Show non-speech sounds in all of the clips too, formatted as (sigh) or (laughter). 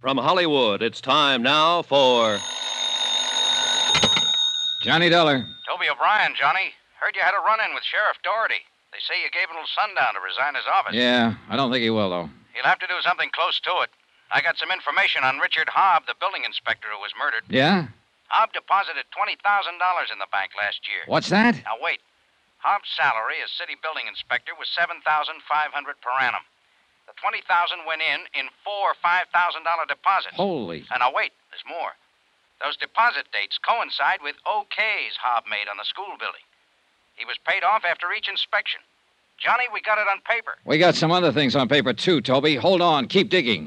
From Hollywood, it's time now for. Johnny Dollar. Toby O'Brien, Johnny. Heard you had a run in with Sheriff Doherty. They say you gave him till sundown to resign his office. Yeah, I don't think he will, though. He'll have to do something close to it. I got some information on Richard Hobb, the building inspector who was murdered. Yeah? Hobb deposited $20,000 in the bank last year. What's that? Now, wait. Hobb's salary as city building inspector was $7,500 per annum. The 20,000 went in in four $5,000 deposits. Holy. And now, wait, there's more. Those deposit dates coincide with OKs Hobb made on the school building. He was paid off after each inspection. Johnny, we got it on paper. We got some other things on paper, too, Toby. Hold on. Keep digging.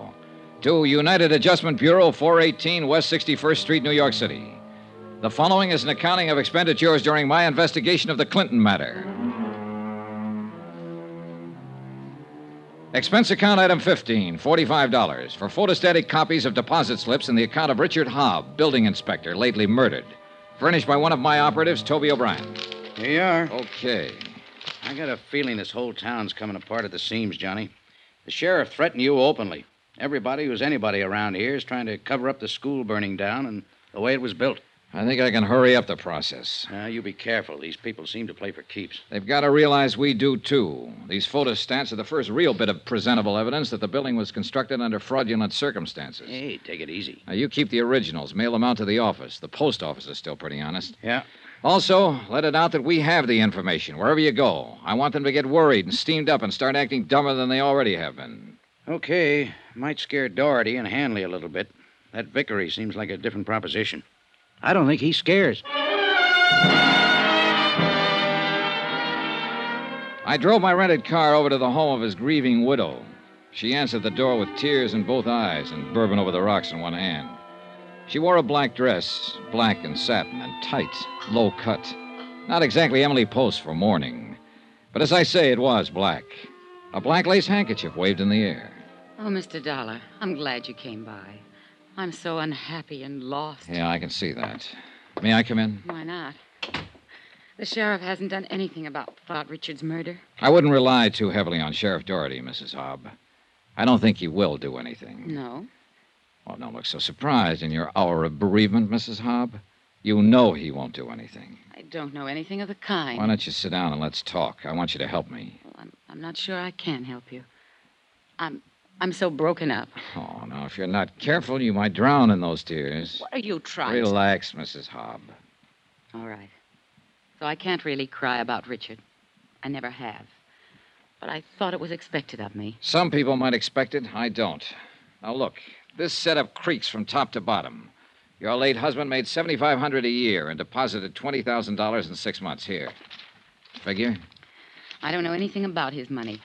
To United Adjustment Bureau, 418 West 61st Street, New York City. The following is an accounting of expenditures during my investigation of the Clinton matter. Expense account item 15, $45 for photostatic copies of deposit slips in the account of Richard Hobb, building inspector, lately murdered. Furnished by one of my operatives, Toby O'Brien. Here you are. Okay. I got a feeling this whole town's coming apart at the seams, Johnny. The sheriff threatened you openly. Everybody who's anybody around here is trying to cover up the school burning down and the way it was built. I think I can hurry up the process. Now, you be careful. These people seem to play for keeps. They've got to realize we do, too. These photostats are the first real bit of presentable evidence that the building was constructed under fraudulent circumstances. Hey, take it easy. Now, you keep the originals, mail them out to the office. The post office is still pretty honest. Yeah. Also, let it out that we have the information wherever you go. I want them to get worried and steamed up and start acting dumber than they already have been. Okay. Might scare Doherty and Hanley a little bit. That Vickery seems like a different proposition. I don't think he scares. I drove my rented car over to the home of his grieving widow. She answered the door with tears in both eyes and bourbon over the rocks in one hand. She wore a black dress, black and satin and tight, low cut. Not exactly Emily Post for mourning, but as I say, it was black. A black lace handkerchief waved in the air. Oh, Mr. Dollar, I'm glad you came by. I'm so unhappy and lost. Yeah, I can see that. May I come in? Why not? The sheriff hasn't done anything about, about Richard's murder. I wouldn't rely too heavily on Sheriff Doherty, Mrs. Hobb. I don't think he will do anything. No. Well, don't look so surprised in your hour of bereavement, Mrs. Hobb. You know he won't do anything. I don't know anything of the kind. Why don't you sit down and let's talk? I want you to help me. Well, I'm, I'm not sure I can help you. I'm I'm so broken up. Oh, now, if you're not careful, you might drown in those tears. What are you trying to Relax, Mrs. Hobb. All right. So I can't really cry about Richard. I never have. But I thought it was expected of me. Some people might expect it. I don't. Now, look, this setup creaks from top to bottom. Your late husband made 7500 a year and deposited $20,000 in six months. Here. Figure? I don't know anything about his money.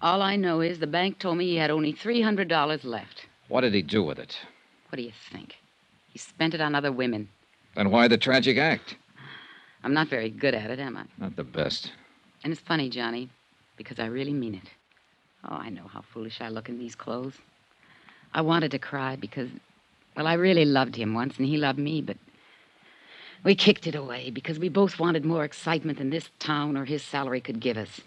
All I know is the bank told me he had only $300 left. What did he do with it? What do you think? He spent it on other women. Then why the tragic act? I'm not very good at it, am I? Not the best. And it's funny, Johnny, because I really mean it. Oh, I know how foolish I look in these clothes. I wanted to cry because, well, I really loved him once and he loved me, but we kicked it away because we both wanted more excitement than this town or his salary could give us.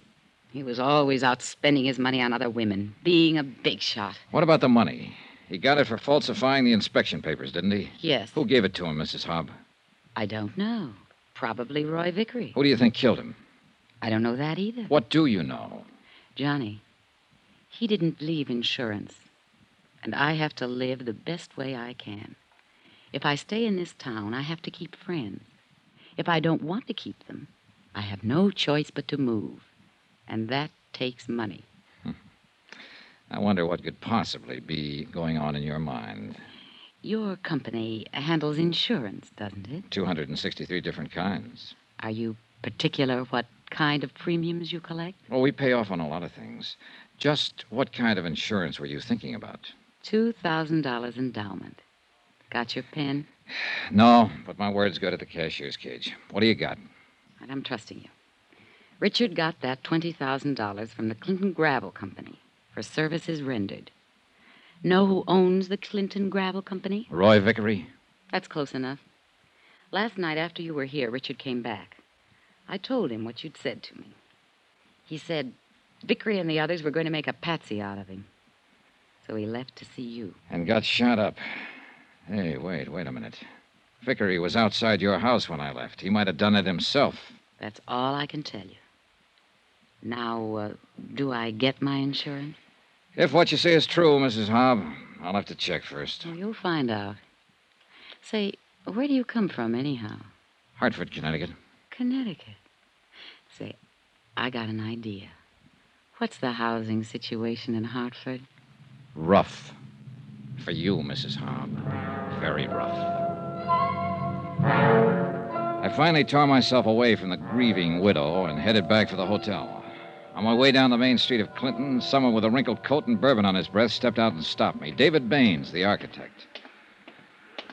He was always out spending his money on other women, being a big shot. What about the money? He got it for falsifying the inspection papers, didn't he? Yes. Who gave it to him, Mrs. Hobb? I don't know. Probably Roy Vickery. Who do you think killed him? I don't know that either. What do you know? Johnny, he didn't leave insurance. And I have to live the best way I can. If I stay in this town, I have to keep friends. If I don't want to keep them, I have no choice but to move. And that takes money. (laughs) I wonder what could possibly be going on in your mind. Your company handles insurance, doesn't it? 263 different kinds. Are you particular what kind of premiums you collect? Well, we pay off on a lot of things. Just what kind of insurance were you thinking about? $2,000 endowment. Got your pen? (sighs) No, but my word's good at the cashier's cage. What do you got? And I'm trusting you. Richard got that $20,000 from the Clinton Gravel Company for services rendered. Know who owns the Clinton Gravel Company? Roy Vickery? That's close enough. Last night after you were here, Richard came back. I told him what you'd said to me. He said Vickery and the others were going to make a patsy out of him. So he left to see you. And got shot up. Hey, wait, wait a minute. Vickery was outside your house when I left. He might have done it himself. That's all I can tell you. Now, uh, do I get my insurance? If what you say is true, Mrs. Hobb, I'll have to check first. Well, you'll find out. Say, where do you come from, anyhow? Hartford, Connecticut. Connecticut. Say, I got an idea. What's the housing situation in Hartford? Rough. For you, Mrs. Hobb. Very rough. I finally tore myself away from the grieving widow and headed back for the hotel. On my way down the main street of Clinton, someone with a wrinkled coat and bourbon on his breath stepped out and stopped me. David Baines, the architect.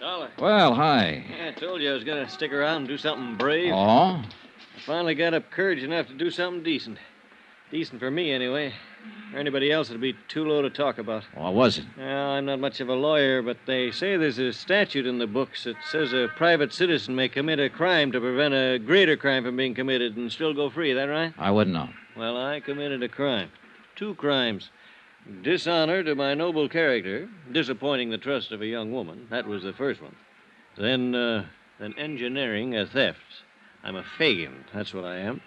Dollar. Well, hi. Yeah, I told you I was going to stick around and do something brave. Oh? I finally got up courage enough to do something decent. Decent for me, anyway. For anybody else, it'd be too low to talk about. What was it? Well, I'm not much of a lawyer, but they say there's a statute in the books that says a private citizen may commit a crime to prevent a greater crime from being committed and still go free. That right? I wouldn't know. Well, I committed a crime. Two crimes. Dishonor to my noble character, disappointing the trust of a young woman. That was the first one. Then, uh, then engineering a theft. I'm a Fagin. That's what I am.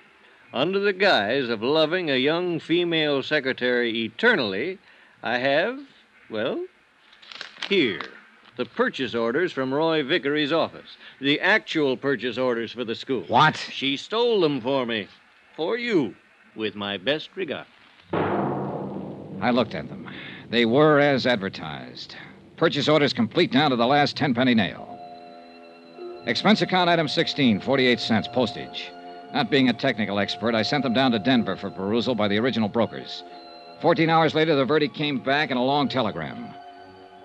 Under the guise of loving a young female secretary eternally, I have, well, here, the purchase orders from Roy Vickery's office. The actual purchase orders for the school. What? She stole them for me. For you. With my best regard. I looked at them. They were as advertised. Purchase orders complete down to the last tenpenny nail. Expense account item 16, 48 cents, postage. Not being a technical expert, I sent them down to Denver for perusal by the original brokers. Fourteen hours later, the verdict came back in a long telegram.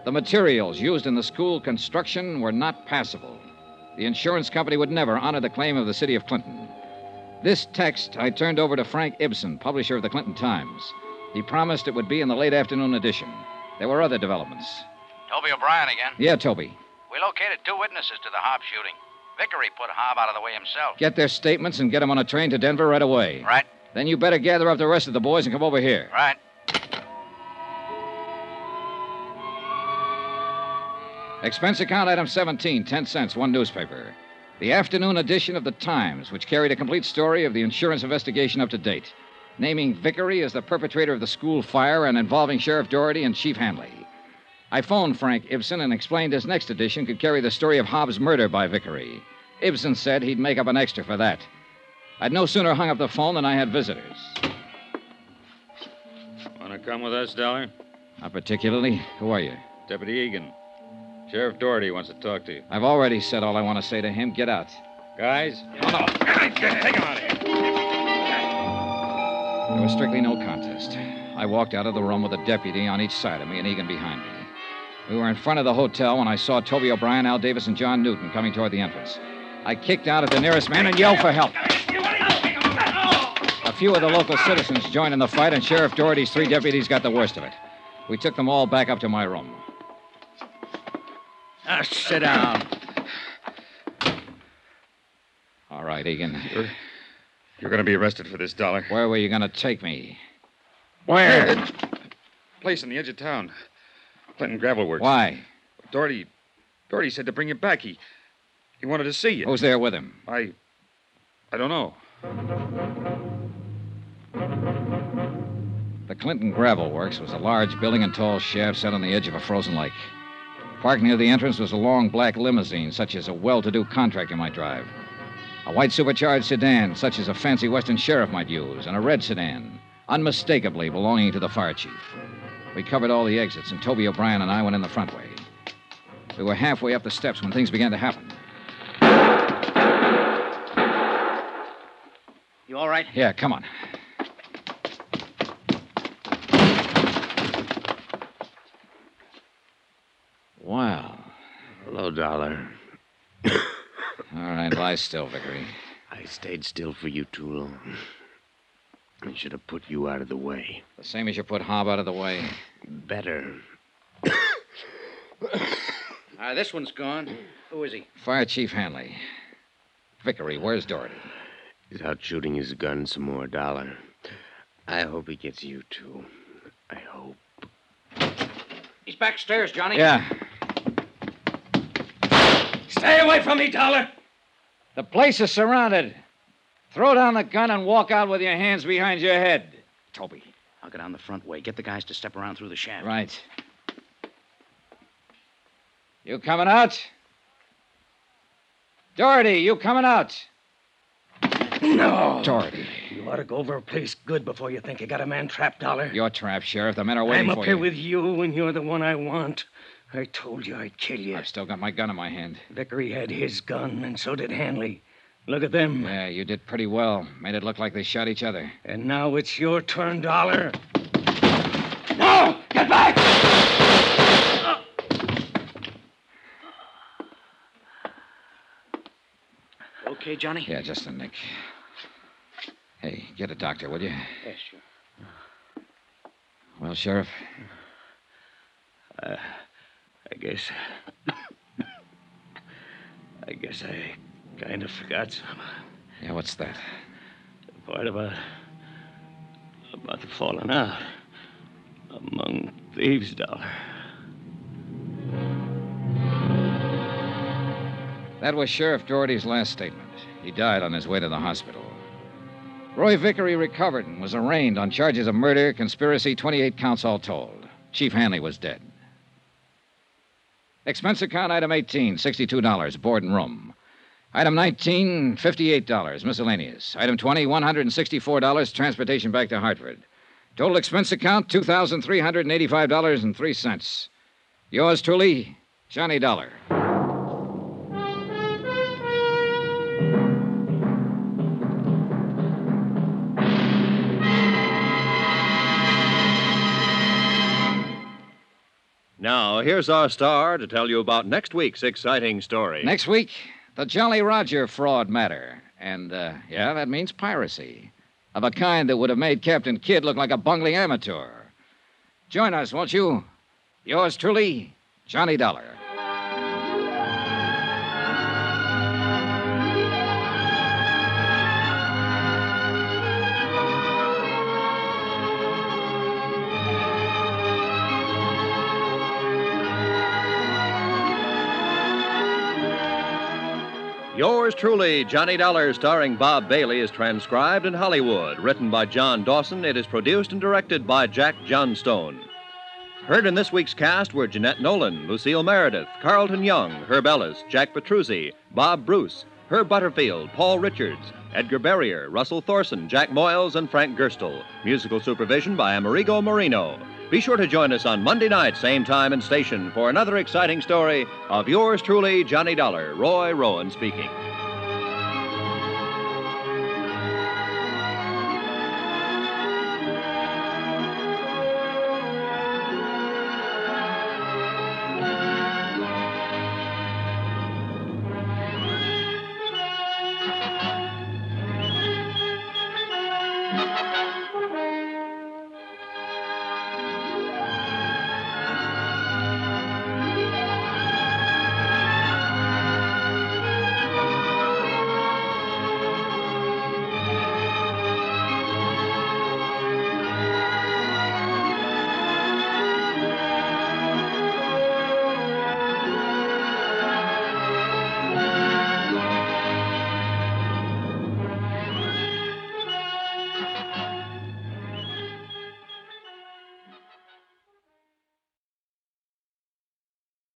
The materials used in the school construction were not passable. The insurance company would never honor the claim of the city of Clinton. This text I turned over to Frank Ibsen, publisher of the Clinton Times. He promised it would be in the late afternoon edition. There were other developments. Toby O'Brien again. Yeah, Toby. We located two witnesses to the Hobb shooting. Vickery put Hobb out of the way himself. Get their statements and get them on a train to Denver right away. Right, Then you better gather up the rest of the boys and come over here. right. Expense account item 17, 10 cents, one newspaper. The afternoon edition of the Times, which carried a complete story of the insurance investigation up to date, naming Vickery as the perpetrator of the school fire and involving Sheriff Doherty and Chief Hanley. I phoned Frank Ibsen and explained his next edition could carry the story of Hobb's murder by Vickery. Ibsen said he'd make up an extra for that. I'd no sooner hung up the phone than I had visitors. Want to come with us, Dollar? Not particularly. Who are you? Deputy Egan. Sheriff Doherty wants to talk to you. I've already said all I want to say to him. Get out. Guys? Oh, no. Take him out of here. There was strictly no contest. I walked out of the room with a deputy on each side of me and Egan behind me. We were in front of the hotel when I saw Toby O'Brien, Al Davis, and John Newton coming toward the entrance. I kicked out at the nearest man and yelled for help. A few of the local citizens joined in the fight, and Sheriff Doherty's three deputies got the worst of it. We took them all back up to my room. Ah, sit down. All right, Egan. You're, you're going to be arrested for this, Dollar. Where were you going to take me? Where? Place on the edge of town. Clinton Gravel Works. Why? Doherty. Doherty said to bring you back. He. He wanted to see you. Who's there with him? I. I don't know. The Clinton Gravel Works was a large building and tall shaft set on the edge of a frozen lake. Parked near the entrance was a long black limousine, such as a well to do contractor might drive. A white supercharged sedan, such as a fancy Western sheriff might use, and a red sedan, unmistakably belonging to the fire chief. We covered all the exits, and Toby O'Brien and I went in the front way. We were halfway up the steps when things began to happen. You all right? Yeah, come on. Well, Hello, Dollar. all right, lie still, Vickery. I stayed still for you too long. I should have put you out of the way. The same as you put Hobb out of the way. Better. Uh, (coughs) this one's gone. Who is he? Fire Chief Hanley. Vickery, where's Doherty? He's out shooting his gun some more, Dollar. I hope he gets you too. I hope. He's backstairs, Johnny. Yeah. Stay away from me, Dollar. The place is surrounded. Throw down the gun and walk out with your hands behind your head. Toby. I'll go down the front way. Get the guys to step around through the shaft. Right. You coming out? Doherty, you coming out? No. Doherty. You ought to go over a place good before you think you got a man trapped, Dollar. You're trapped, Sheriff. The men are waiting for you. I'm up for here you. with you, and you're the one I want. I told you I'd kill you. I've still got my gun in my hand. Vickery had his gun, and so did Hanley. Look at them. Yeah, you did pretty well. Made it look like they shot each other. And now it's your turn, Dollar. No! Get back! Okay, Johnny? Yeah, just a nick. Hey, get a doctor, will you? Yes, sure. Well, Sheriff, Uh, I guess. (laughs) I guess I kind of forgot some. yeah, what's that? The part about. about the falling out. Among thieves, Dollar. That was Sheriff Doherty's last statement. He died on his way to the hospital. Roy Vickery recovered and was arraigned on charges of murder, conspiracy, 28 counts all told. Chief Hanley was dead. Expense account item 18, $62, board and room. Item 19, $58, miscellaneous. Item 20, $164, transportation back to Hartford. Total expense account, $2,385.03. Yours truly, Johnny Dollar. Now, here's our star to tell you about next week's exciting story. Next week, the Jolly Roger fraud matter. And, uh, yeah, that means piracy. Of a kind that would have made Captain Kidd look like a bungling amateur. Join us, won't you? Yours truly, Johnny Dollar. Yours truly, Johnny Dollar, starring Bob Bailey, is transcribed in Hollywood. Written by John Dawson, it is produced and directed by Jack Johnstone. Heard in this week's cast were Jeanette Nolan, Lucille Meredith, Carlton Young, Herb Ellis, Jack Petruzzi, Bob Bruce, Herb Butterfield, Paul Richards, Edgar Barrier, Russell Thorson, Jack Moyles, and Frank Gerstle. Musical supervision by Amerigo Marino. Be sure to join us on Monday night, same time and station, for another exciting story of yours truly, Johnny Dollar, Roy Rowan speaking.